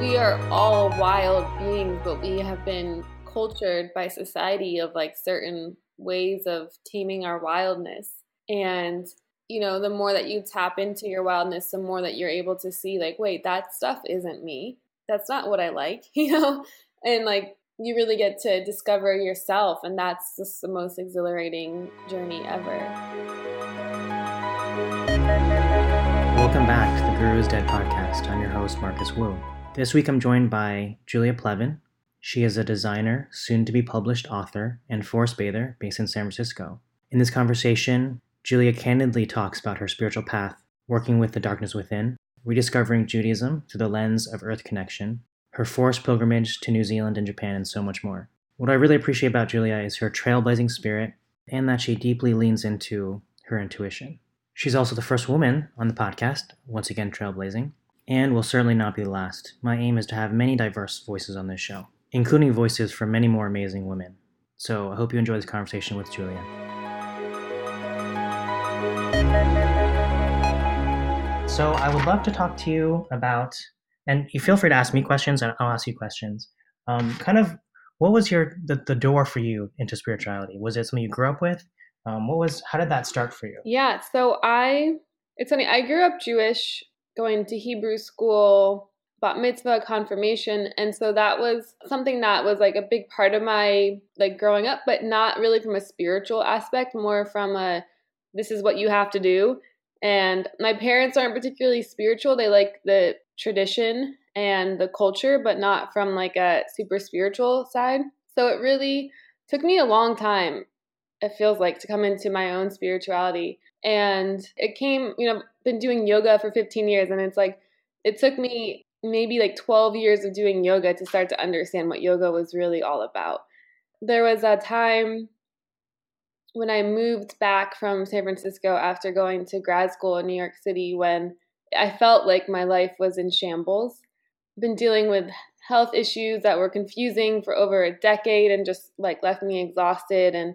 We are all wild beings, but we have been cultured by society of like certain ways of taming our wildness. And, you know, the more that you tap into your wildness, the more that you're able to see, like, wait, that stuff isn't me. That's not what I like, you know? And like, you really get to discover yourself, and that's just the most exhilarating journey ever. Welcome back to the Guru's Dead podcast. I'm your host, Marcus Woo. This week I'm joined by Julia Plevin. She is a designer, soon to be published author, and forest bather based in San Francisco. In this conversation, Julia candidly talks about her spiritual path, working with the darkness within, rediscovering Judaism through the lens of earth connection, her forest pilgrimage to New Zealand and Japan, and so much more. What I really appreciate about Julia is her trailblazing spirit and that she deeply leans into her intuition. She's also the first woman on the podcast, once again trailblazing, and will certainly not be the last. My aim is to have many diverse voices on this show, including voices from many more amazing women. So I hope you enjoy this conversation with Julia. So I would love to talk to you about, and you feel free to ask me questions, and I'll ask you questions. Um, kind of, what was your the, the door for you into spirituality? Was it something you grew up with? Um, what was how did that start for you? Yeah, so I it's funny. I grew up Jewish going to Hebrew school, bat mitzvah, confirmation. And so that was something that was like a big part of my like growing up, but not really from a spiritual aspect, more from a this is what you have to do. And my parents aren't particularly spiritual. They like the tradition and the culture, but not from like a super spiritual side. So it really took me a long time, it feels like, to come into my own spirituality and it came you know been doing yoga for 15 years and it's like it took me maybe like 12 years of doing yoga to start to understand what yoga was really all about there was a time when i moved back from san francisco after going to grad school in new york city when i felt like my life was in shambles I've been dealing with health issues that were confusing for over a decade and just like left me exhausted and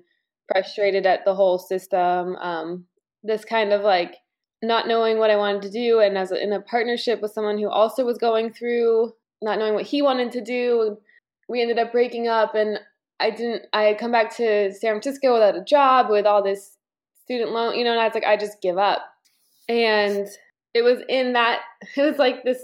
frustrated at the whole system um, this kind of like not knowing what I wanted to do, and as a, in a partnership with someone who also was going through not knowing what he wanted to do, we ended up breaking up, and I didn't. I had come back to San Francisco without a job, with all this student loan, you know, and I was like, I just give up. And it was in that. It was like this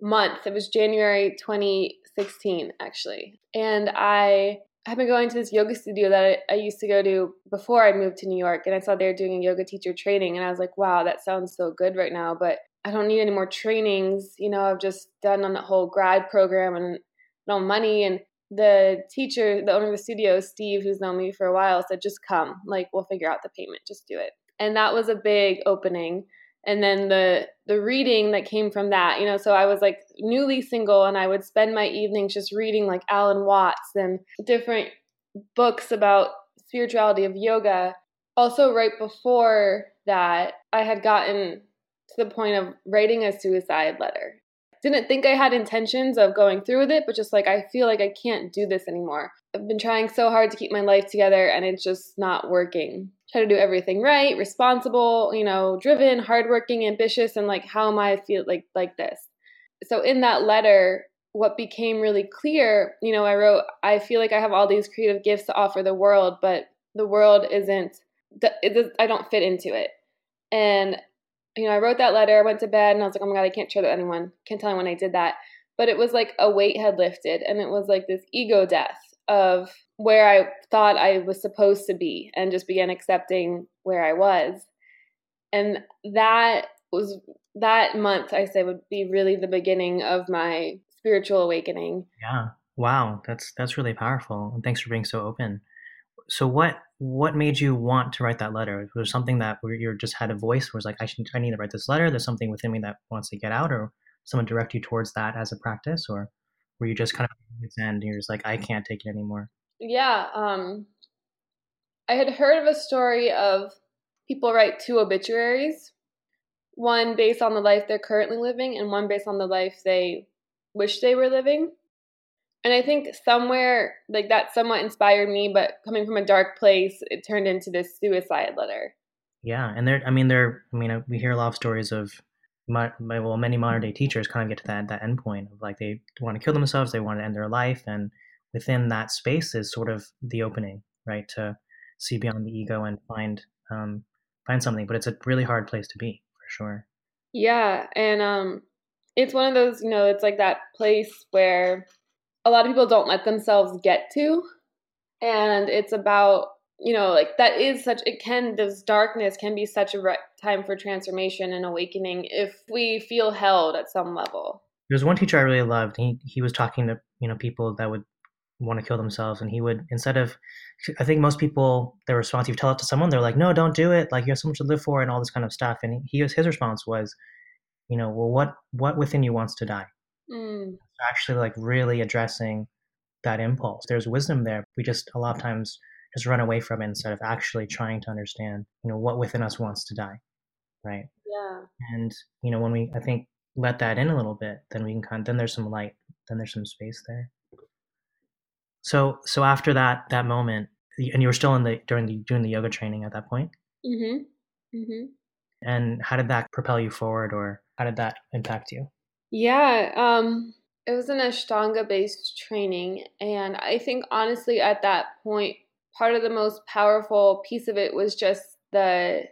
month. It was January 2016, actually, and I I've been going to this yoga studio that I, I, used to go to before I moved to New York, and I saw they were doing a yoga teacher training, and I was like, wow, that sounds so good right now, but I don't need any more trainings. You know, I've just done on the whole grad program and no money. And the teacher, the owner of the studio, Steve, who's known me for a while, said, just come. Like, we'll figure out the payment. Just do it. And that was a big opening and then the the reading that came from that you know so i was like newly single and i would spend my evenings just reading like alan watts and different books about spirituality of yoga. Also right before that i had gotten to the point of writing a suicide letter. Didn't think i had intentions of going through with it but just like i feel like i can't do this anymore. I've been trying so hard to keep my life together and it's just not working try to do everything right, responsible, you know, driven, hardworking, ambitious, and like how am I feel like like this? So in that letter, what became really clear, you know, I wrote, I feel like I have all these creative gifts to offer the world, but the world isn't, I don't fit into it. And, you know, I wrote that letter, I went to bed, and I was like, oh my God, I can't share that anyone. Can't tell anyone I did that. But it was like a weight had lifted, and it was like this ego death of where I thought I was supposed to be and just began accepting where I was. And that was that month I say would be really the beginning of my spiritual awakening. Yeah. Wow, that's that's really powerful. And thanks for being so open. So what what made you want to write that letter? Was there something that you just had a voice where was like I should I need to write this letter? There's something within me that wants to get out or someone direct you towards that as a practice or were you just kind of its end you're just like I can't take it anymore? yeah, um, I had heard of a story of people write two obituaries, one based on the life they're currently living, and one based on the life they wish they were living. And I think somewhere like that somewhat inspired me, but coming from a dark place, it turned into this suicide letter. Yeah, and there, I mean, there, I mean, uh, we hear a lot of stories of, my, well, many modern day teachers kind of get to that that end point of like they want to kill themselves, they want to end their life, and within that space is sort of the opening, right, to see beyond the ego and find um, find something. But it's a really hard place to be for sure. Yeah, and um, it's one of those, you know, it's like that place where a lot of people don't let themselves get to, and it's about you know like that is such it can this darkness can be such a time for transformation and awakening if we feel held at some level. There's one teacher i really loved. He he was talking to you know people that would want to kill themselves and he would instead of i think most people their response you tell it to someone they're like no don't do it. Like you have so much to live for and all this kind of stuff. And he was, his response was you know well what what within you wants to die? Mm. actually like really addressing that impulse. There's wisdom there. We just a lot of times just run away from it instead of actually trying to understand you know what within us wants to die right? Yeah. And you know when we i think let that in a little bit then we can kind of, then there's some light then there's some space there. So so after that that moment and you were still in the during the doing the yoga training at that point? Mm-hmm. Mm-hmm. And how did that propel you forward or how did that impact you? Yeah um it was an ashtanga based training and i think honestly at that point part of the most powerful piece of it was just the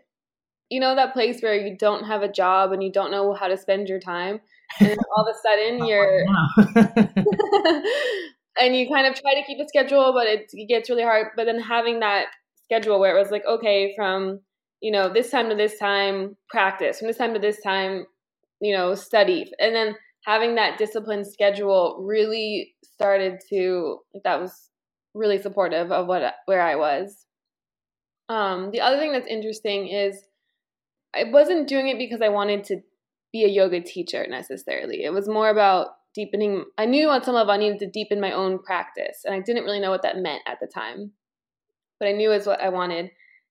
you know that place where you don't have a job and you don't know how to spend your time? And all of a sudden oh, you're and you kind of try to keep a schedule but it, it gets really hard. But then having that schedule where it was like okay from you know this time to this time practice from this time to this time you know study. And then having that disciplined schedule really started to that was really supportive of what where I was. Um, the other thing that's interesting is I wasn't doing it because I wanted to be a yoga teacher necessarily. It was more about deepening. I knew on some level I needed to deepen my own practice, and I didn't really know what that meant at the time, but I knew is what I wanted.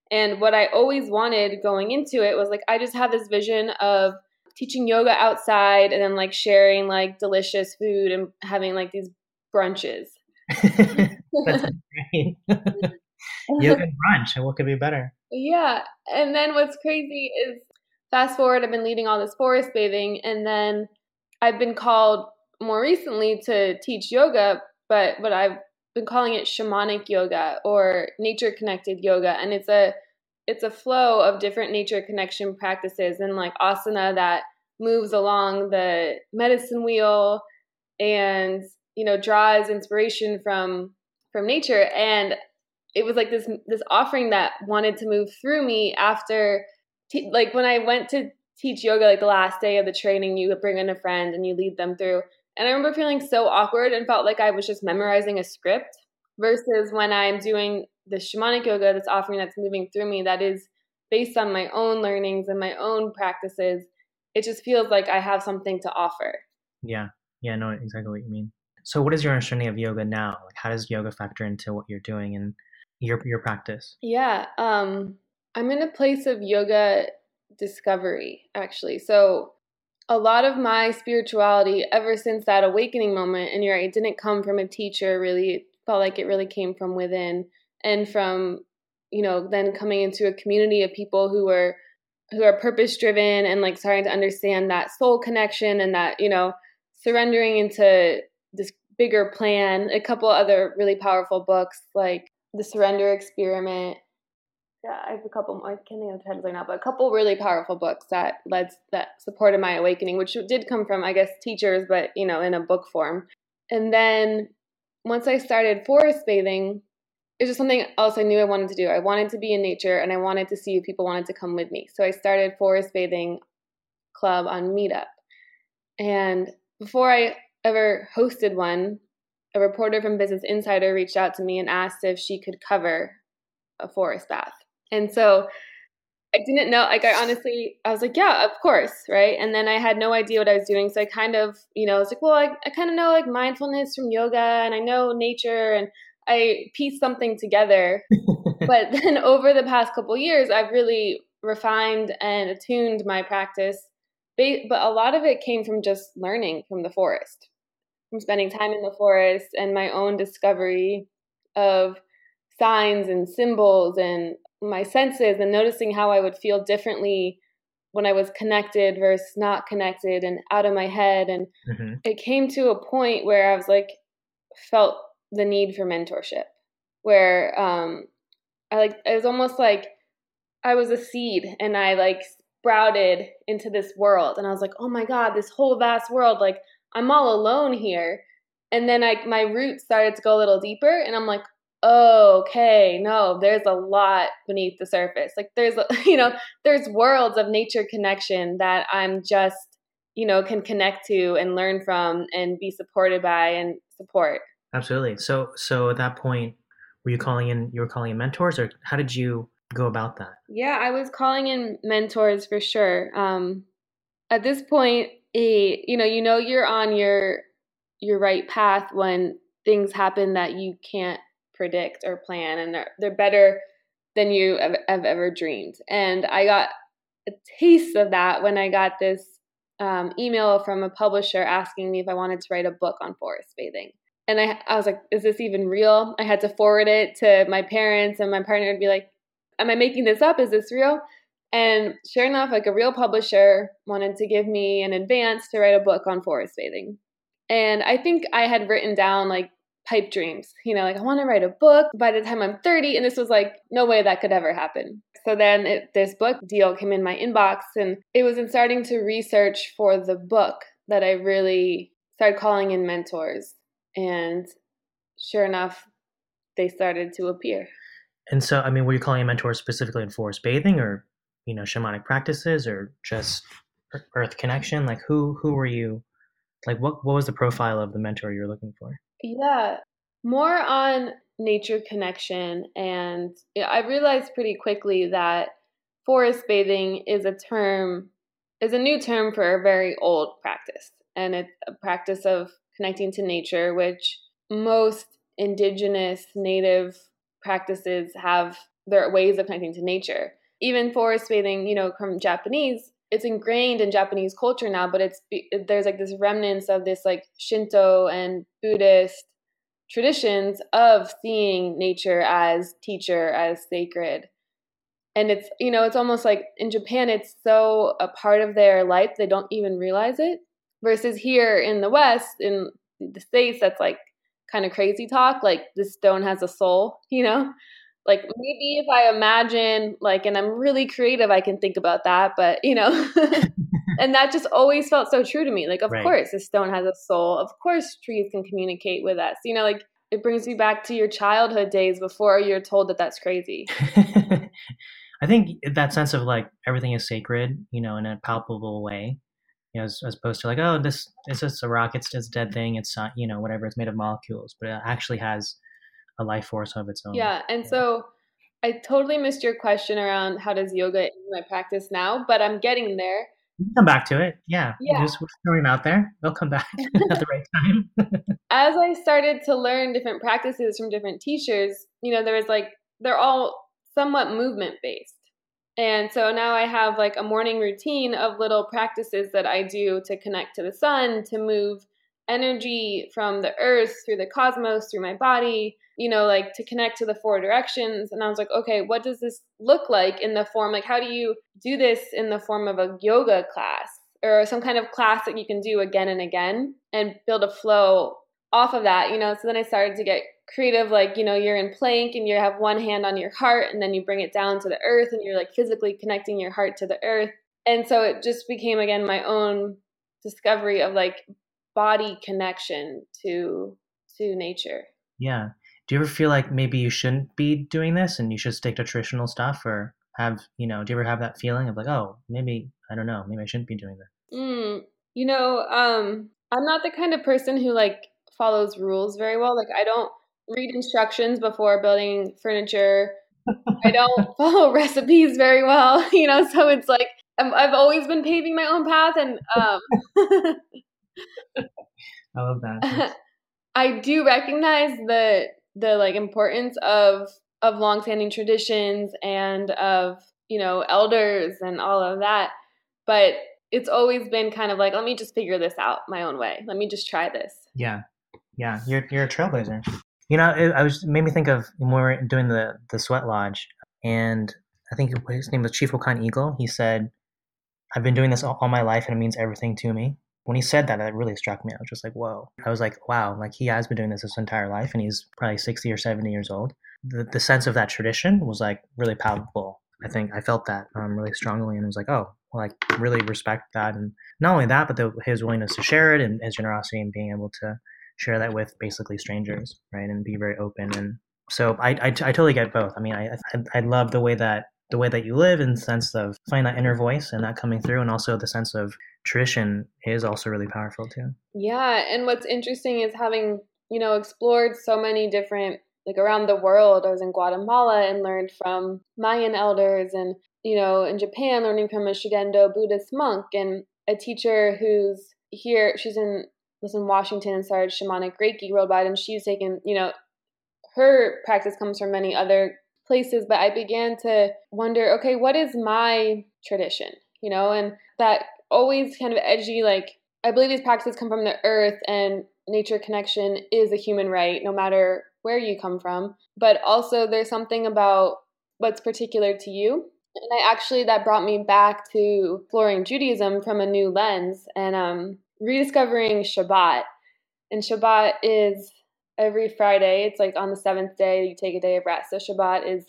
And what I always wanted going into it was like I just had this vision of teaching yoga outside and then like sharing like delicious food and having like these brunches. That's great. Yoga brunch, and what could be better? Yeah, and then what's crazy is fast forward, I've been leading all this forest bathing, and then I've been called more recently to teach yoga, but but I've been calling it shamanic yoga or nature connected yoga, and it's a it's a flow of different nature connection practices and like asana that moves along the medicine wheel and you know draws inspiration from from nature. And it was like this this offering that wanted to move through me after te- like when i went to teach yoga like the last day of the training you bring in a friend and you lead them through. And i remember feeling so awkward and felt like i was just memorizing a script versus when i'm doing the shamanic yoga this offering that's moving through me that is based on my own learnings and my own practices. It just feels like i have something to offer. Yeah. Yeah I know exactly what you mean so, what is your understanding of yoga now? Like, how does yoga factor into what you're doing and your your practice? Yeah, um, I'm in a place of yoga discovery actually. So, a lot of my spirituality ever since that awakening moment, and you're right, it didn't come from a teacher. Really, it felt like it really came from within and from you know then coming into a community of people who were who are purpose driven and like starting to understand that soul connection and that you know surrendering into this bigger plan. A couple other really powerful books like The Surrender Experiment. Yeah, I have a couple more. I can't think of the titles right now, but a couple really powerful books that led that supported my awakening, which did come from, I guess, teachers, but you know, in a book form. And then once I started forest bathing, it was just something else I knew I wanted to do. I wanted to be in nature and I wanted to see if people wanted to come with me. So I started forest bathing club on Meetup. And before I ever hosted one, a reporter from Business Insider reached out to me and asked if she could cover a forest bath. And so I didn't know, like, I honestly, I was like, yeah, of course, right? And then I had no idea what I was doing. So I kind of, you know, I was like, well, I, I kind of know like mindfulness from yoga and I know nature and I pieced something together. but then over the past couple years, I've really refined and attuned my practice. But a lot of it came from just learning from the forest from spending time in the forest and my own discovery of signs and symbols and my senses and noticing how I would feel differently when I was connected versus not connected and out of my head. And mm-hmm. it came to a point where I was like, felt the need for mentorship, where um, I like, it was almost like I was a seed and I like sprouted into this world. And I was like, oh my God, this whole vast world, like I'm all alone here. And then I, my roots started to go a little deeper and I'm like, oh, okay, no, there's a lot beneath the surface. Like there's, you know, there's worlds of nature connection that I'm just, you know, can connect to and learn from and be supported by and support. Absolutely. So, so at that point, were you calling in, you were calling in mentors or how did you go about that? Yeah, I was calling in mentors for sure. Um, at this point, a, you know, you know, you're on your, your right path when things happen that you can't predict or plan and they're, they're better than you have, have ever dreamed. And i got a taste of that when i got this um, email from a publisher asking me if i wanted to write a book on forest bathing. And I, I was like is this even real? I had to forward it to my parents and my partner would be like am i making this up? Is this real and sure enough like a real publisher wanted to give me an advance to write a book on forest bathing and i think i had written down like pipe dreams. You know, like I want to write a book by the time I'm 30. And this was like, no way that could ever happen. So then it, this book deal came in my inbox, and it was in starting to research for the book that I really started calling in mentors. And sure enough, they started to appear. And so, I mean, were you calling in mentors specifically in forest bathing or, you know, shamanic practices or just earth connection? Like who, who were you, like what, what was the profile of the mentor you were looking for? Yeah, more on nature connection. And I realized pretty quickly that forest bathing is a term, is a new term for a very old practice. And it's a practice of connecting to nature, which most indigenous native practices have their ways of connecting to nature. Even forest bathing, you know, from Japanese, it's ingrained in Japanese culture now, but it's there's like this remnants of this like Shinto and Buddhist traditions of seeing nature as teacher, as sacred. And it's you know, it's almost like in Japan it's so a part of their life they don't even realize it. Versus here in the West, in the States, that's like kind of crazy talk, like this stone has a soul, you know? Like maybe if i imagine like and i'm really creative i can think about that but you know and that just always felt so true to me like of right. course a stone has a soul. Of course trees can communicate with us. You know like it brings me back to your childhood days before you're told that that's crazy. I think that sense of like everything is sacred you know in a palpable way you know, as, as opposed to like, oh, this it's just a rock, it's just a dead thing, it's not, you know, whatever, it's made of molecules, but it actually has a life force of its own. Yeah, and yeah. so I totally missed your question around how does yoga in my practice now, but I'm getting there. come back to it. Yeah, yeah. We're just throwing out there. They'll come back at the right time. As I started to learn different practices from different teachers, you know, there was like they're all somewhat movement based. And so now I have like a morning routine of little practices that I do to connect to the sun, to move energy from the earth through the cosmos, through my body, you know, like to connect to the four directions. And I was like, okay, what does this look like in the form? Like, how do you do this in the form of a yoga class or some kind of class that you can do again and again and build a flow off of that, you know? So then I started to get creative, like, you know, you're in plank and you have one hand on your heart and then you bring it down to the earth and you're like physically connecting your heart to the earth. And so it just became, again, my own discovery of like body connection to to nature. Yeah do you ever feel like maybe you shouldn't be doing this and you should stick to traditional stuff or have you know do you ever have that feeling of like oh maybe i don't know maybe i shouldn't be doing this? Mm, you know um i'm not the kind of person who like follows rules very well. Like i don't read instructions before building furniture. I don't follow recipes very well you know so it's like i have always been paving my own path and um i love that. I do recognize that the like importance of of longstanding traditions and of you know elders and all of that. But it's always been kind of like let me just figure this out my own way. Let me just try this. Yeah. Yeah. You're you're a trailblazer. You know it, i was made me think of when we were doing the the sweat lodge and I think his name was Chief Wakan Eagle. He said, "I've been doing this all, all my life, and it means everything to me." When he said that, that really struck me. I was just like, "Whoa!" I was like, "Wow!" Like he has been doing this his entire life, and he's probably sixty or seventy years old. The the sense of that tradition was like really palpable. I think I felt that um, really strongly, and was like, "Oh, well, I really respect that." And not only that, but the, his willingness to share it and his generosity and being able to share that with basically strangers, right, and be very open and so I, I, I, totally get both. I mean, I, I, I love the way that the way that you live in the sense of finding that inner voice and that coming through and also the sense of tradition is also really powerful too. Yeah and what's interesting is having you know explored so many different like around the world. I was in guatemala and learned from mayan elders and you know in japan learning from a shugendo buddhist monk and a teacher who's here. She's in was in washington and started shamanic reiki worldwide and she's taken you know her practice comes from many other places, but I began to wonder, okay, what is my tradition? You know, and that always kind of edgy, like, I believe these practices come from the earth and nature connection is a human right, no matter where you come from. But also, there's something about what's particular to you. And I actually, that brought me back to exploring Judaism from a new lens and um, rediscovering Shabbat. And Shabbat is every Friday. It's like on the seventh day, you take a day of rest. So Shabbat is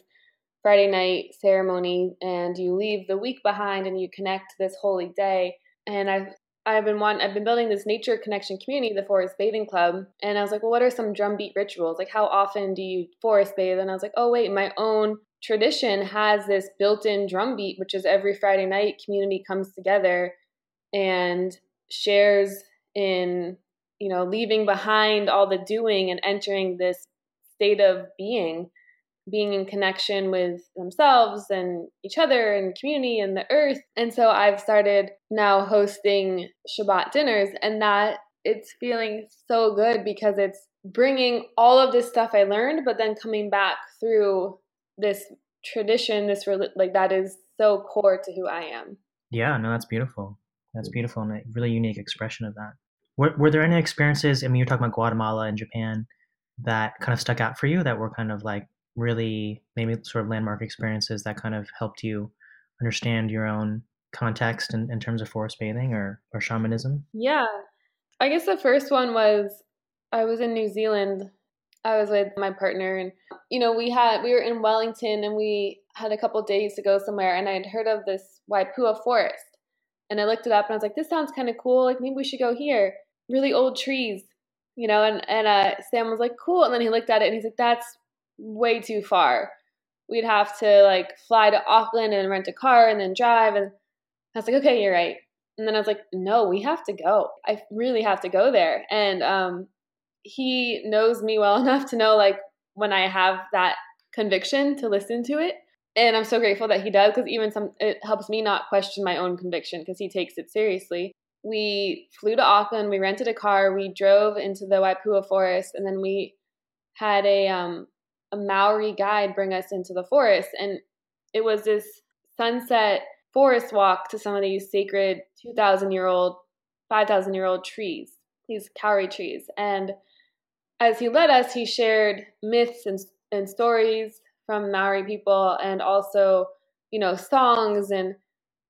Friday night ceremony, and you leave the week behind and you connect this holy day. And I've I've been one I've been building this nature connection community, the Forest Bathing Club, and I was like, well, what are some drumbeat rituals? Like, how often do you forest bathe? And I was like, oh wait, my own tradition has this built-in drumbeat, which is every Friday night, community comes together and shares in you know, leaving behind all the doing and entering this state of being, being in connection with themselves and each other and community and the earth. And so I've started now hosting Shabbat dinners, and that it's feeling so good because it's bringing all of this stuff I learned, but then coming back through this tradition, this like that is so core to who I am. Yeah, no, that's beautiful. That's mm. beautiful and a really unique expression of that. Were, were there any experiences? I mean, you're talking about Guatemala and Japan that kind of stuck out for you that were kind of like really maybe sort of landmark experiences that kind of helped you understand your own context in, in terms of forest bathing or, or shamanism? Yeah. I guess the first one was I was in New Zealand. I was with my partner and you know, we had we were in Wellington and we had a couple days to go somewhere and I had heard of this Waipoua forest. And I looked it up and I was like, this sounds kind of cool. Like maybe we should go here really old trees, you know, and, and uh, Sam was like, cool. And then he looked at it and he's like, that's way too far. We'd have to like fly to Auckland and rent a car and then drive. And I was like, okay, you're right. And then I was like, no, we have to go. I really have to go there. And um, he knows me well enough to know like when I have that conviction to listen to it. And I'm so grateful that he does because even some it helps me not question my own conviction because he takes it seriously we flew to Auckland, we rented a car, we drove into the Waipoua forest, and then we had a um, a Maori guide bring us into the forest, and it was this sunset forest walk to some of these sacred two thousand year old, five thousand year old trees, these kauri trees, and as he led us, he shared myths and, and stories from Maori people, and also you know songs. And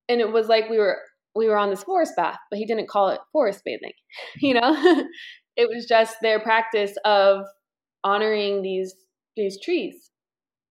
and it was like we were we were on this forest bath, but he didn't call it forest bathing. You know, it was just their practice of honoring these these trees.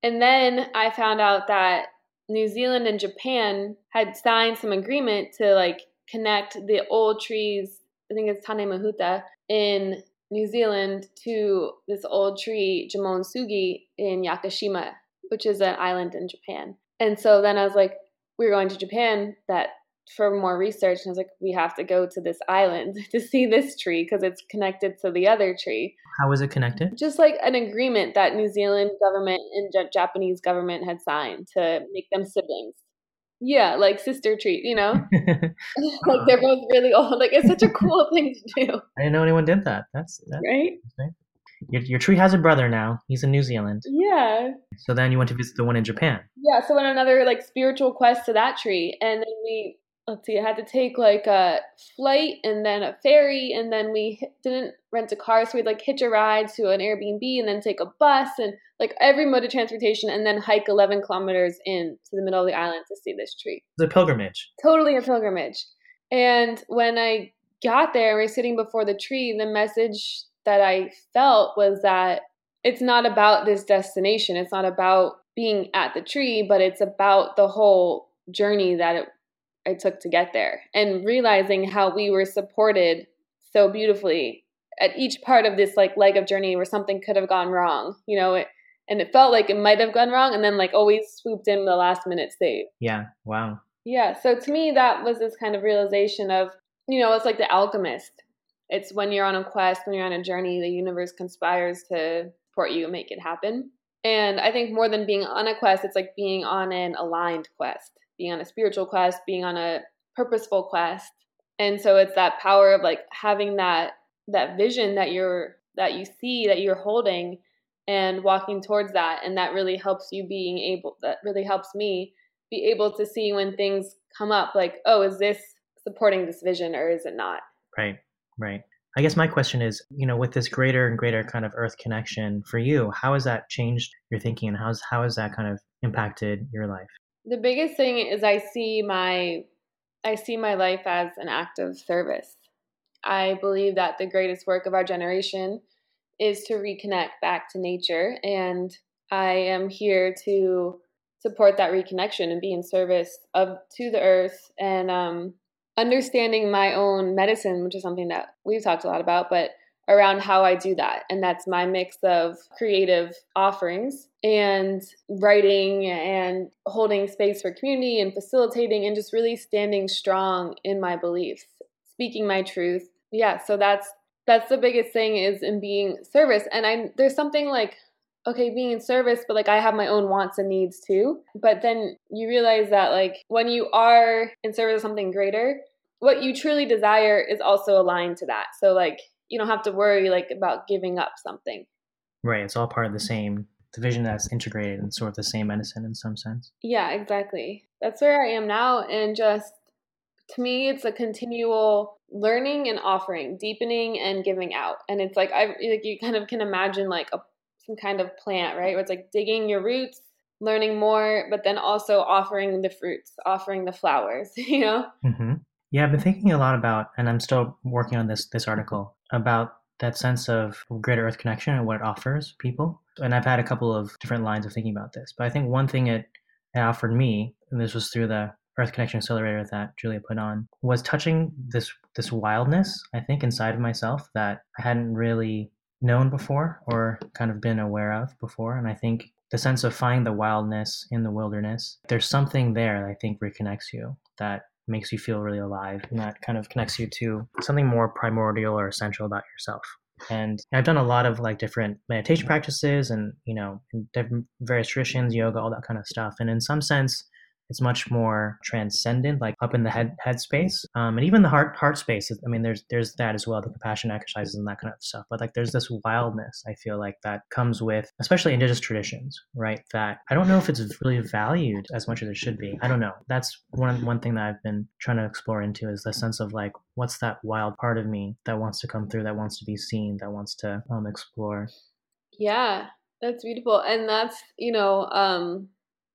And then I found out that New Zealand and Japan had signed some agreement to like connect the old trees. I think it's Tane Mahuta in New Zealand to this old tree, Jomon Sugi, in Yakushima, which is an island in Japan. And so then I was like, we were going to Japan that for more research and I was like, we have to go to this island to see this tree because it's connected to the other tree. How was it connected? Just like an agreement that New Zealand government and J- Japanese government had signed to make them siblings. Yeah, like sister tree, you know? like they're both really old. Like it's such a cool thing to do. I didn't know anyone did that. That's, that's right. Your, your tree has a brother now. He's in New Zealand. Yeah. So then you went to visit the one in Japan. Yeah. So on another like spiritual quest to that tree, and then we let's see, I had to take like a flight and then a ferry, and then we didn't rent a car, so we'd like hitch a ride to an Airbnb and then take a bus and like every mode of transportation, and then hike 11 kilometers in to the middle of the island to see this tree. The pilgrimage. Totally a pilgrimage. And when I got there, we we're sitting before the tree, the message that I felt was that it's not about this destination. It's not about being at the tree, but it's about the whole journey that it I took to get there and realizing how we were supported so beautifully at each part of this like leg of journey where something could have gone wrong, you know, it, and it felt like it might have gone wrong and then like always swooped in the last minute save. Yeah. Wow. Yeah. So to me, that was this kind of realization of, you know, it's like the alchemist. It's when you're on a quest, when you're on a journey, the universe conspires to support you and make it happen. And I think more than being on a quest, it's like being on an aligned quest being on a spiritual quest, being on a purposeful quest. And so it's that power of like having that that vision that you're that you see that you're holding and walking towards that. And that really helps you being able that really helps me be able to see when things come up like oh is this supporting this vision or is it not? Right right. I guess my question is you know with this greater and greater kind of earth connection for you how has that changed your thinking and how's how has that kind of impacted your life the biggest thing is I see my I see my life as an act of service. I believe that the greatest work of our generation is to reconnect back to nature and I am here to support that reconnection and be in service of to the earth and um, understanding my own medicine, which is something that we've talked a lot about, but around how I do that. And that's my mix of creative offerings and writing and holding space for community and facilitating and just really standing strong in my beliefs, speaking my truth. Yeah, so that's that's the biggest thing is in being service. And I there's something like okay, being in service, but like I have my own wants and needs too. But then you realize that like when you are in service of something greater, what you truly desire is also aligned to that. So like you don't have to worry like about giving up something. Right. It's all part of the same division that's integrated and sort of the same medicine in some sense. Yeah, exactly. That's where I am now. And just to me, it's a continual learning and offering, deepening and giving out. And it's like I like you kind of can imagine like a some kind of plant, right? Where it's like digging your roots, learning more, but then also offering the fruits, offering the flowers, you know? Mm-hmm. Yeah, I've been thinking a lot about, and I'm still working on this this article about that sense of greater earth connection and what it offers people. And I've had a couple of different lines of thinking about this. But I think one thing it, it offered me, and this was through the Earth Connection Accelerator that Julia put on, was touching this this wildness, I think, inside of myself that I hadn't really known before or kind of been aware of before. And I think the sense of finding the wildness in the wilderness, there's something there that I think reconnects you that makes you feel really alive and that kind of connects you to something more primordial or essential about yourself. And i've done a lot of like different meditation practices and you know various traditions yoga all that kind of stuff. And in some sense it's much more transcendent, like up in the head head space, um, and even the heart heart space. I mean, there's there's that as well, the compassion exercises and that kind of stuff. But like, there's this wildness I feel like that comes with, especially indigenous traditions, right? That I don't know if it's really valued as much as it should be. I don't know. That's one one thing that I've been trying to explore into is the sense of like, what's that wild part of me that wants to come through, that wants to be seen, that wants to um, explore. Yeah, that's beautiful, and that's you know. um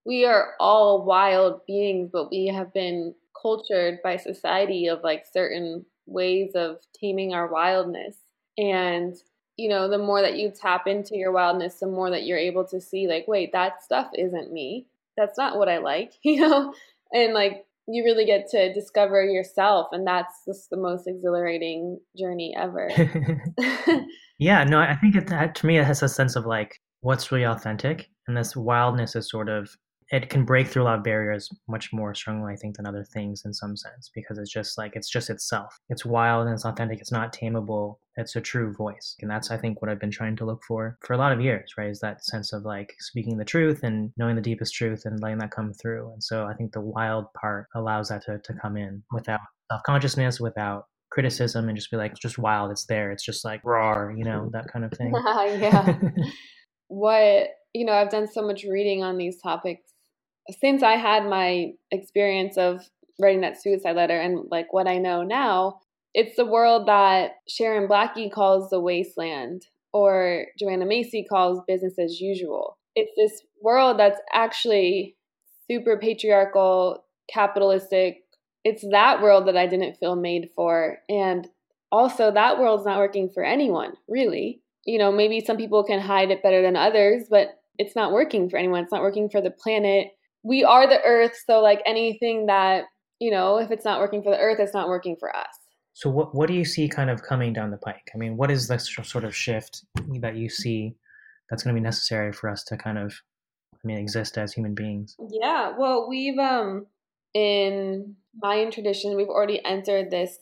we are all wild beings, but we have been cultured by society of like certain ways of taming our wildness. And, you know, the more that you tap into your wildness, the more that you're able to see, like, wait, that stuff isn't me. That's not what I like, you know? And like, you really get to discover yourself. And that's just the most exhilarating journey ever. yeah, no, I think it, to me, it has a sense of like, what's really authentic and this wildness is sort of it can break through a lot of barriers much more strongly, I think, than other things in some sense because it's just like it's just itself. It's wild and it's authentic. It's not tameable. It's a true voice, and that's I think what I've been trying to look for for a lot of years. Right, is that sense of like speaking the truth and knowing the deepest truth and letting that come through. And so I think the wild part allows that to to come in without self consciousness, without criticism, and just be like, it's just wild. It's there. It's just like raw, you know, that kind of thing. yeah. what you know, I've done so much reading on these topics since I had my experience of writing that suicide letter and like what I know now, it's the world that Sharon Blackie calls the wasteland or Joanna Macy calls business as usual. It's this world that's actually super patriarchal, capitalistic. It's that world that I didn't feel made for. And also, that world's not working for anyone, really. You know, maybe some people can hide it better than others, but it's not working for anyone. It's not working for the planet. We are the earth, so like anything that, you know, if it's not working for the earth, it's not working for us. So what what do you see kind of coming down the pike? I mean, what is the sort of shift that you see that's going to be necessary for us to kind of I mean exist as human beings? Yeah, well, we've um in Mayan tradition, we've already entered this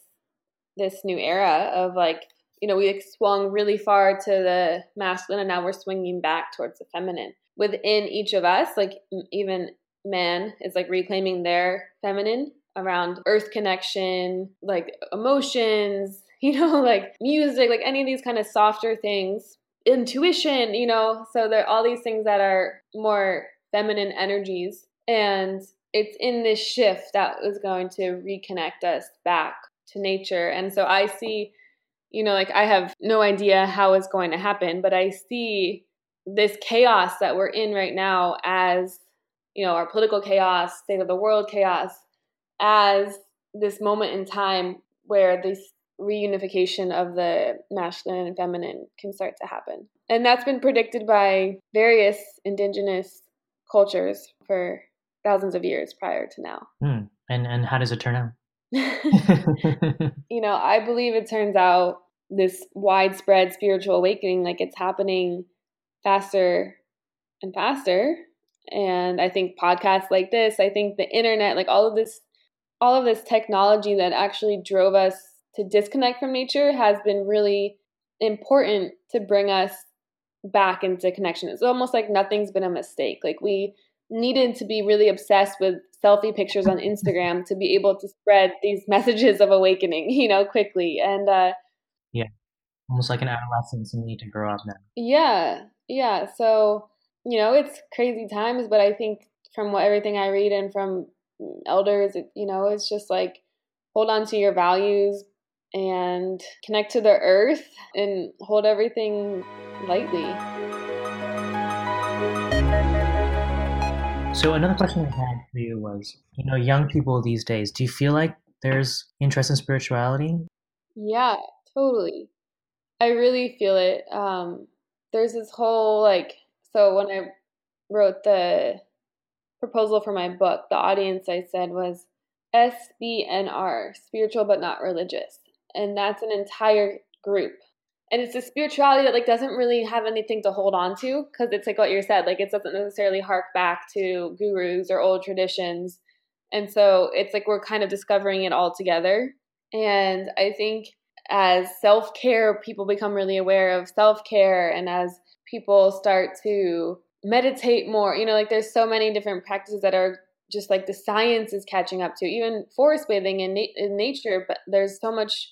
this new era of like you know we swung really far to the masculine and now we're swinging back towards the feminine within each of us like even man is like reclaiming their feminine around earth connection, like emotions, you know, like music, like any of these kind of softer things, intuition, you know. So there are all these things that are more feminine energies. And it's in this shift that is going to reconnect us back to nature. And so I see, you know, like I have no idea how it's going to happen, but I see this chaos that we're in right now as, you know, our political chaos, state of the world chaos, as this moment in time where this reunification of the masculine and feminine can start to happen. And that's been predicted by various indigenous cultures for thousands of years prior to now. Mm. And and how does it turn out? you know, I believe it turns out this widespread spiritual awakening like it's happening faster and faster. And I think podcasts like this, I think the internet, like all of this all of this technology that actually drove us to disconnect from nature has been really important to bring us back into connection. It's almost like nothing's been a mistake. Like we needed to be really obsessed with selfie pictures on Instagram to be able to spread these messages of awakening, you know, quickly. And uh yeah, almost like an adolescence and need to grow up now. Yeah. Yeah, so you know, it's crazy times, but I think from what everything I read and from elders, you know, it's just like hold on to your values and connect to the earth and hold everything lightly. So another question I had for you was, you know, young people these days, do you feel like there's interest in spirituality? Yeah, totally. I really feel it. Um, there's this whole like, so when I wrote the proposal for my book, the audience I said was SBNR, spiritual but not religious. And that's an entire group. And it's a spirituality that like doesn't really have anything to hold on to because it's like what you said, like it doesn't necessarily hark back to gurus or old traditions. And so it's like we're kind of discovering it all together. And I think as self care, people become really aware of self care, and as people start to meditate more. You know, like there's so many different practices that are just like the science is catching up to. Even forest bathing in, na- in nature, but there's so much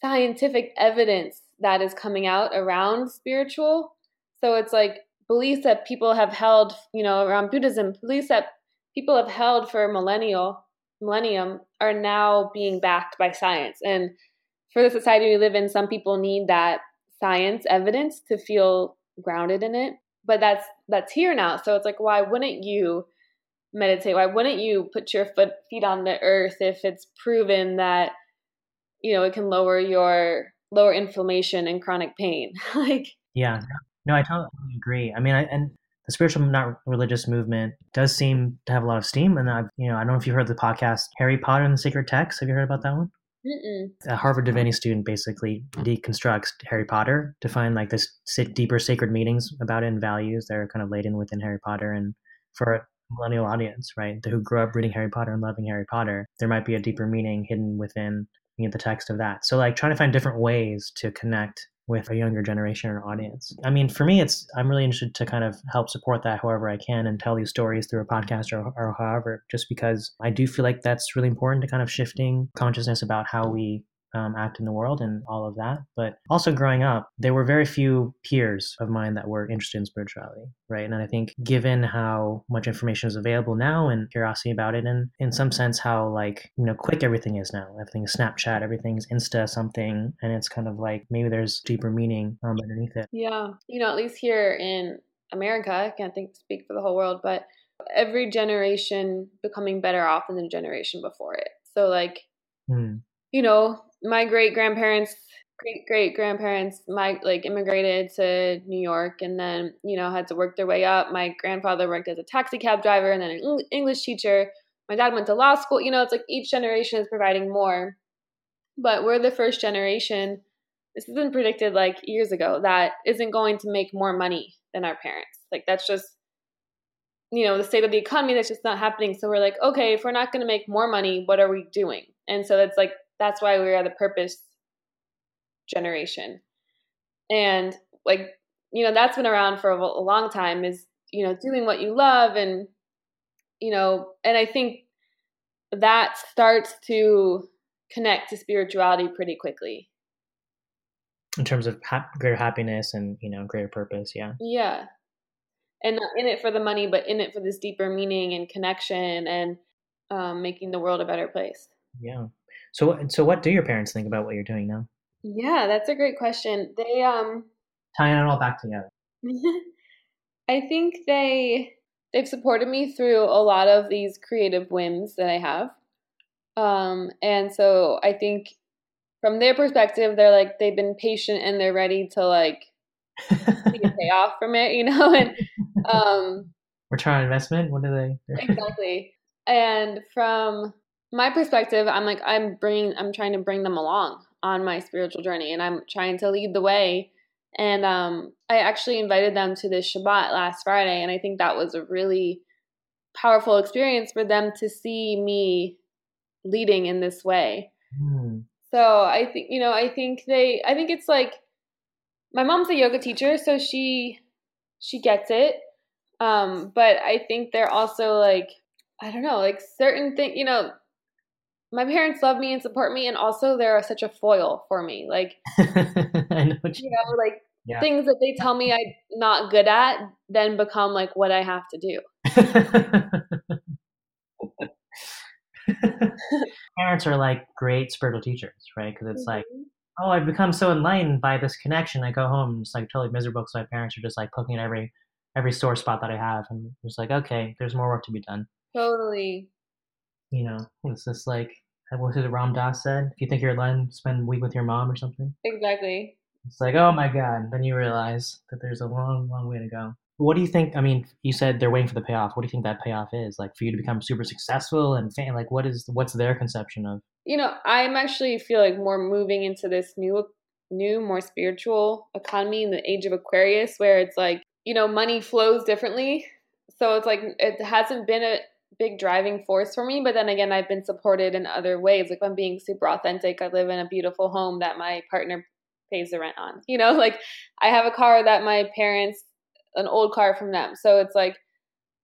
scientific evidence that is coming out around spiritual. So it's like beliefs that people have held, you know, around Buddhism, beliefs that people have held for a millennial millennium are now being backed by science. And for the society we live in, some people need that science evidence to feel grounded in it but that's that's here now. So it's like why wouldn't you meditate? Why wouldn't you put your foot feet on the earth if it's proven that you know it can lower your lower inflammation and chronic pain? Like yeah. No i totally agree. I mean I, and the spiritual not religious movement does seem to have a lot of steam and i've you know i don't know if you heard the podcast harry potter and the sacred text. Have you heard about that one Mm-mm. A Harvard Divinity student basically deconstructs Harry Potter to find like this deeper sacred meanings about it and values that are kind of laden within Harry Potter. And for a millennial audience, right, who grew up reading Harry Potter and loving Harry Potter, there might be a deeper meaning hidden within you know, the text of that. So like trying to find different ways to connect with a younger generation or audience. I mean, for me, it's I'm really interested to kind of help support that however I can and tell these stories through a podcast or, or however, just because I do feel like that's really important to kind of shifting consciousness about how we um, act in the world and all of that. But also growing up, there were very few peers of mine that were interested in spirituality, right? And I think given how much information is available now and curiosity about it, and in some sense how like you know quick everything is now, everything is Snapchat, everything's Insta something, and it's kind of like maybe there's deeper meaning um, underneath it. Yeah, you know, at least here in America, I can't think speak for the whole world, but every generation becoming better off than the generation before it. So like, Hmm. You know, my great grandparents, great great grandparents, my like immigrated to New York and then you know had to work their way up. My grandfather worked as a taxi cab driver and then an English teacher. My dad went to law school. You know, it's like each generation is providing more, but we're the first generation. This has been predicted like years ago that isn't going to make more money than our parents. Like that's just you know the state of the economy that's just not happening so we're like okay if we're not going to make more money what are we doing and so that's like that's why we are the purpose generation and like you know that's been around for a, a long time is you know doing what you love and you know and i think that starts to connect to spirituality pretty quickly In terms of ha- greater happiness and you know greater purpose, yeah. Yeah. And not in it for the money, but in it for this deeper meaning and connection and um, making the world a better place. Yeah. So, so what do your parents think about what you're doing now? Yeah, that's a great question. They, um, Tying it all back together. I think they they've supported me through a lot of these creative whims that I have. Um, and so I think from their perspective, they're like they've been patient and they're ready to like pay off from it, you know. And um, Return on investment. What do they? exactly. And from my perspective, I'm like I'm bringing I'm trying to bring them along on my spiritual journey and I'm trying to lead the way. And um I actually invited them to this Shabbat last Friday and I think that was a really powerful experience for them to see me leading in this way. Hmm. So I think you know, I think they I think it's like my mom's a yoga teacher, so she she gets it. Um, but I think they're also like I don't know, like certain thing you know, my parents love me and support me and also they're such a foil for me. Like, I know you. you know, like Yeah. things that they tell me I'm not good at then become like what I have to do. Parents are like great spiritual teachers, right? Because it's like, Mhm. oh, I've become so enlightened by this connection. I go home, and it's like totally miserable because my parents are just like poking at every every sore spot that I have, and it's like, okay, there's more work to be done. Totally. You know, it's just like what was it Ram Dass said? If you think you're enlightened, spend a week with your mom or something. Exactly. It's like, oh my god. Then you realize that there's a long, long way to go. What do you think? I mean, you said they're waiting for the payoff. What do you think that payoff is? Like for you to become super successful and fan, like what is what's their conception of? you know i'm actually feel like more moving into this new new more spiritual economy in the age of aquarius where it's like you know money flows differently so it's like it hasn't been a big driving force for me but then again i've been supported in other ways. Like i'm being super authentic i live in a beautiful home that my partner pays the rent on you know like i have a car that my parents an old car from them. So it's like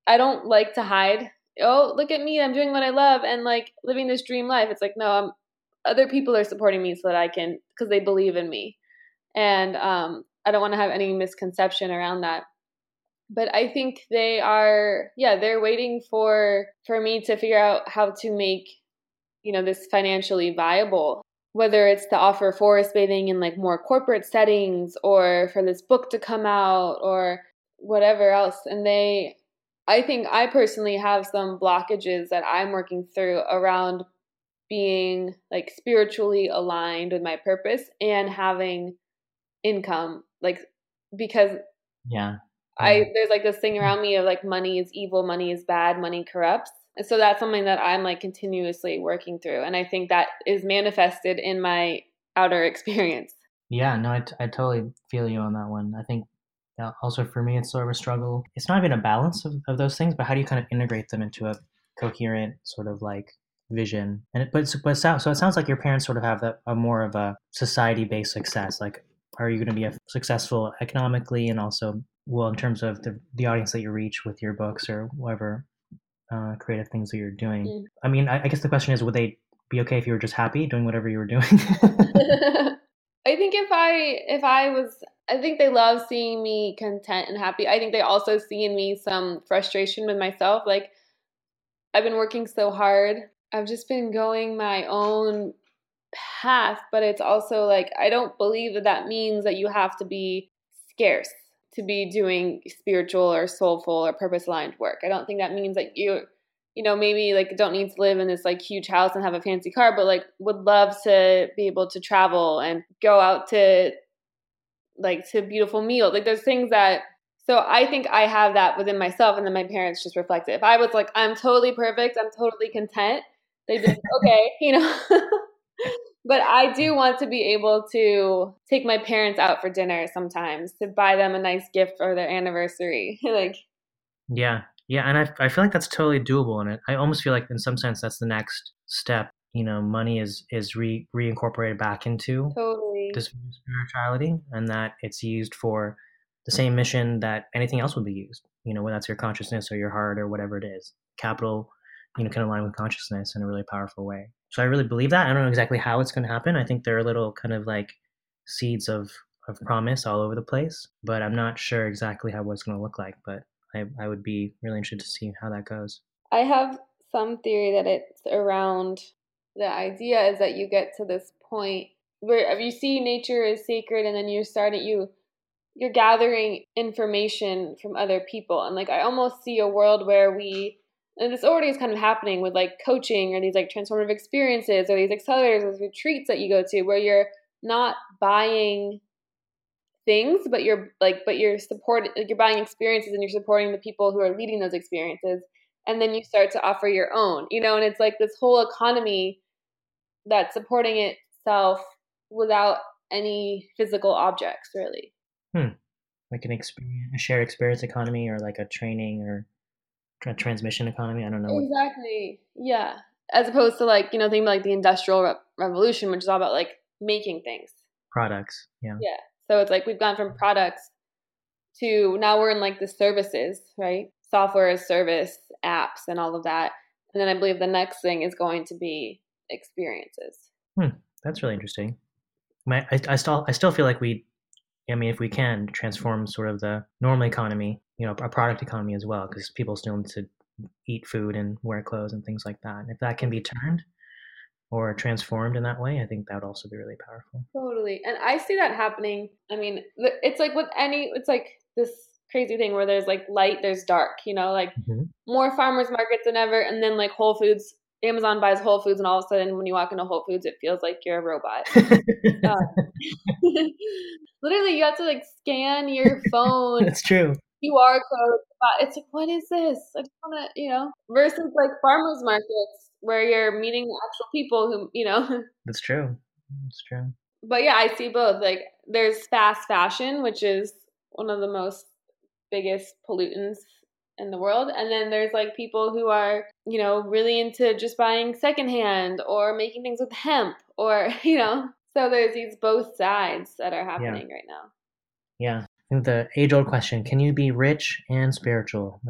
i don't like to hide oh look at me i'm doing what i love and like living this dream life. It's like no i'm other people are supporting me so that i can because they believe in me. And um i don't want to have any misconception around that but i think they are yeah they're waiting for for me to figure out how to make you know this financially viable whether it's to offer forest bathing in like more corporate settings or for this book to come out or whatever else and they I think I personally have some blockages that I'm working through around being like spiritually aligned with my purpose and having income like because Yeah. I there's like this thing around me of like money is evil, money is bad, money corrupts. And so that's something that I'm like continuously working through and I think that is manifested in my outer experience. Yeah, no, I, t- I totally feel you on that one. I think uh, also for me, it's sort of a struggle. It's not even a balance of, of those things, but how do you kind of integrate them into a coherent sort of like vision? And it, but, but sounds, so it sounds like your parents sort of have that, a more of a society based success. Like, are you going to be a, successful economically and also, well, in terms of the, the audience that you reach with your books or whatever uh, creative things that you're doing? Mm. I mean, I, I guess the question is, would they be okay if you were just happy doing whatever you were doing? I think if I if I was I think they love seeing me content and happy. I think they also see in me some frustration with myself. Like I've been working so hard. I've just been going my own path, but it's also like I don't believe that that means that you have to be scarce to be doing spiritual or soulful or purpose aligned work. I don't think that means that you you know maybe like don't need to live in this like huge house and have a fancy car, but like would love to be able to travel and go out to like to beautiful meals. Like there's things that so I think I have that within myself and then my parents just reflect it. If I was like I'm totally perfect, I'm totally content, they'd be okay, you know. But I do want to be able to take my parents out for dinner sometimes to buy them a nice gift for their anniversary. like, yeah, yeah, and I I feel like that's totally doable, and it I almost feel like in some sense that's the next step. You know, money is is re reincorporated back into totally this spirituality, and that it's used for the same mission that anything else would be used. You know, whether that's your consciousness or your heart or whatever it is. Capital, you know, can align with consciousness in a really powerful way. So I really believe that. I don't know exactly how it's going to happen. I think there are little kind of like seeds of, of promise all over the place, but I'm not sure exactly how what's going to look like. But I, I would be really interested to see how that goes. I have some theory that it's around the idea is that you get to this point where you see nature is sacred and then you start at you you're gathering information from other people and like i almost see a world where we and this already is kind of happening with like coaching or these like transformative experiences or these accelerators or retreats that you go to where you're not buying things but you're like but you're supporting like you're buying experiences and you're supporting the people who are leading those experiences. And then you start to offer your own you know and it's like this whole economy that's supporting itself without any physical objects really. Hmm. Like an experience a shared experience economy or like a training or transmission economy. I don't know. Exactly. Yeah. As opposed to like you know thinking about like the industrial re- revolution, which is all about like making things. Products. Yeah. Yeah. So it's like we've gone from products to now we're in like the services, right? Software as service, apps, and all of that. And then I believe the next thing is going to be experiences. Hmm, that's really interesting. My, I, I still I still feel like we I mean, if we can transform sort of the normal economy, you know, a product economy as well, because people still need to eat food and wear clothes and things like that. And if that can be turned or transformed in that way, I think that would also be really powerful. Totally. And I see that happening. I mean, it's like with any, it's like this crazy thing where there's like light, there's dark, you know, like mm-hmm. more farmers markets than ever. And then like Whole Foods Amazon buys Whole Foods, and all of a sudden, when you walk into Whole Foods, it feels like you're a robot. um, literally, you have to like scan your phone. That's true. QR code. It's like, what is this? I just want to, you know, versus like farmers markets where you're meeting actual people who, you know. That's true. That's true. But yeah, I see both. Like, there's fast fashion, which is one of the most biggest pollutants in the world. And then there's like people who are, you know, really into just buying secondhand or making things with hemp or, you know, so there's these both sides that are happening yeah. right now. Yeah. The age old question can you be rich and spiritual?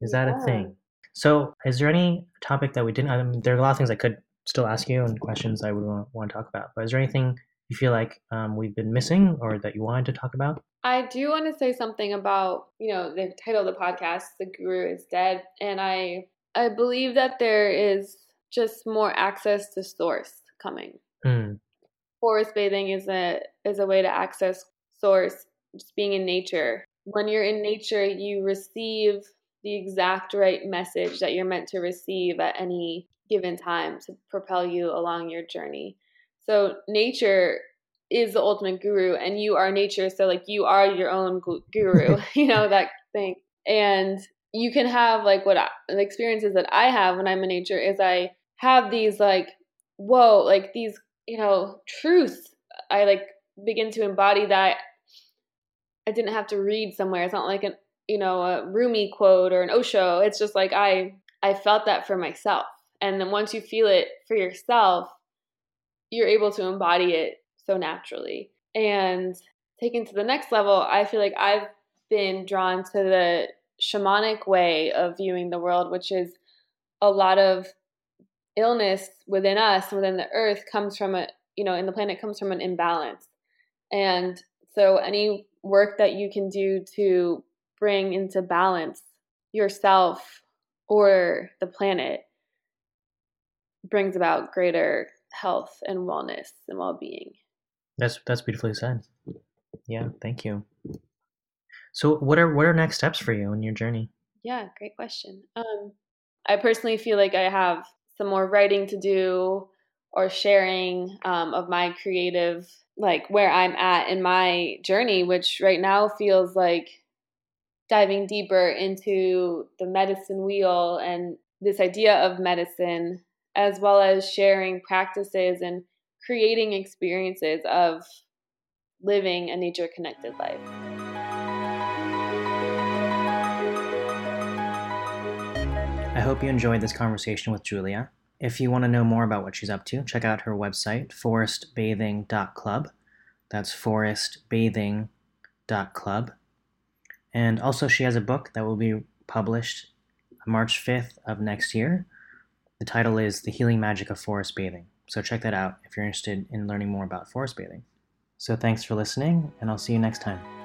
Is that yeah. a thing? So, is there any topic that we didn't? I mean, there are a lot of things I could still ask you and questions I would want, want to talk about, but is there anything you feel like um, we've been missing or that you wanted to talk about? I do want to say something about, you know, the title of the podcast, The Guru is Dead. And I I believe that there is just more access to source coming. Mm. Forest bathing is a is a way to access source, just being in nature. When you're in nature, you receive the exact right message that you're meant to receive at any given time to propel you along your journey. So nature is the ultimate guru and you are nature so like you are your own guru you know that thing and you can have like what I, the experiences that i have when i'm in nature is i have these like whoa like these you know truths i like begin to embody that i didn't have to read somewhere it's not like an you know a rumi quote or an osho it's just like i i felt that for myself and then once you feel it for yourself you're able to embody it so naturally. And taken to the next level, I feel like I've been drawn to the shamanic way of viewing the world, which is a lot of illness within us, within the earth, comes from a, you know, in the planet comes from an imbalance. And so any work that you can do to bring into balance yourself or the planet brings about greater health and wellness and well-being. That's that's beautifully said. Yeah, thank you. So what are what are next steps for you in your journey? Yeah, great question. Um, I personally feel like I have some more writing to do or sharing um, of my creative, like where I'm at in my journey, which right now feels like diving deeper into the medicine wheel and this idea of medicine, as well as sharing practices and creating experiences of living a nature connected life. I hope you enjoyed this conversation with Julia. If you want to know more about what she's up to, check out her website, forestbathing.club. That's forestbathing.club. And also, she has a book that will be published March 5th of next year. The title is The Healing Magic of Forest Bathing. So check that out if you're interested in learning more about forest bathing. So thanks for listening, and I'll see you next time.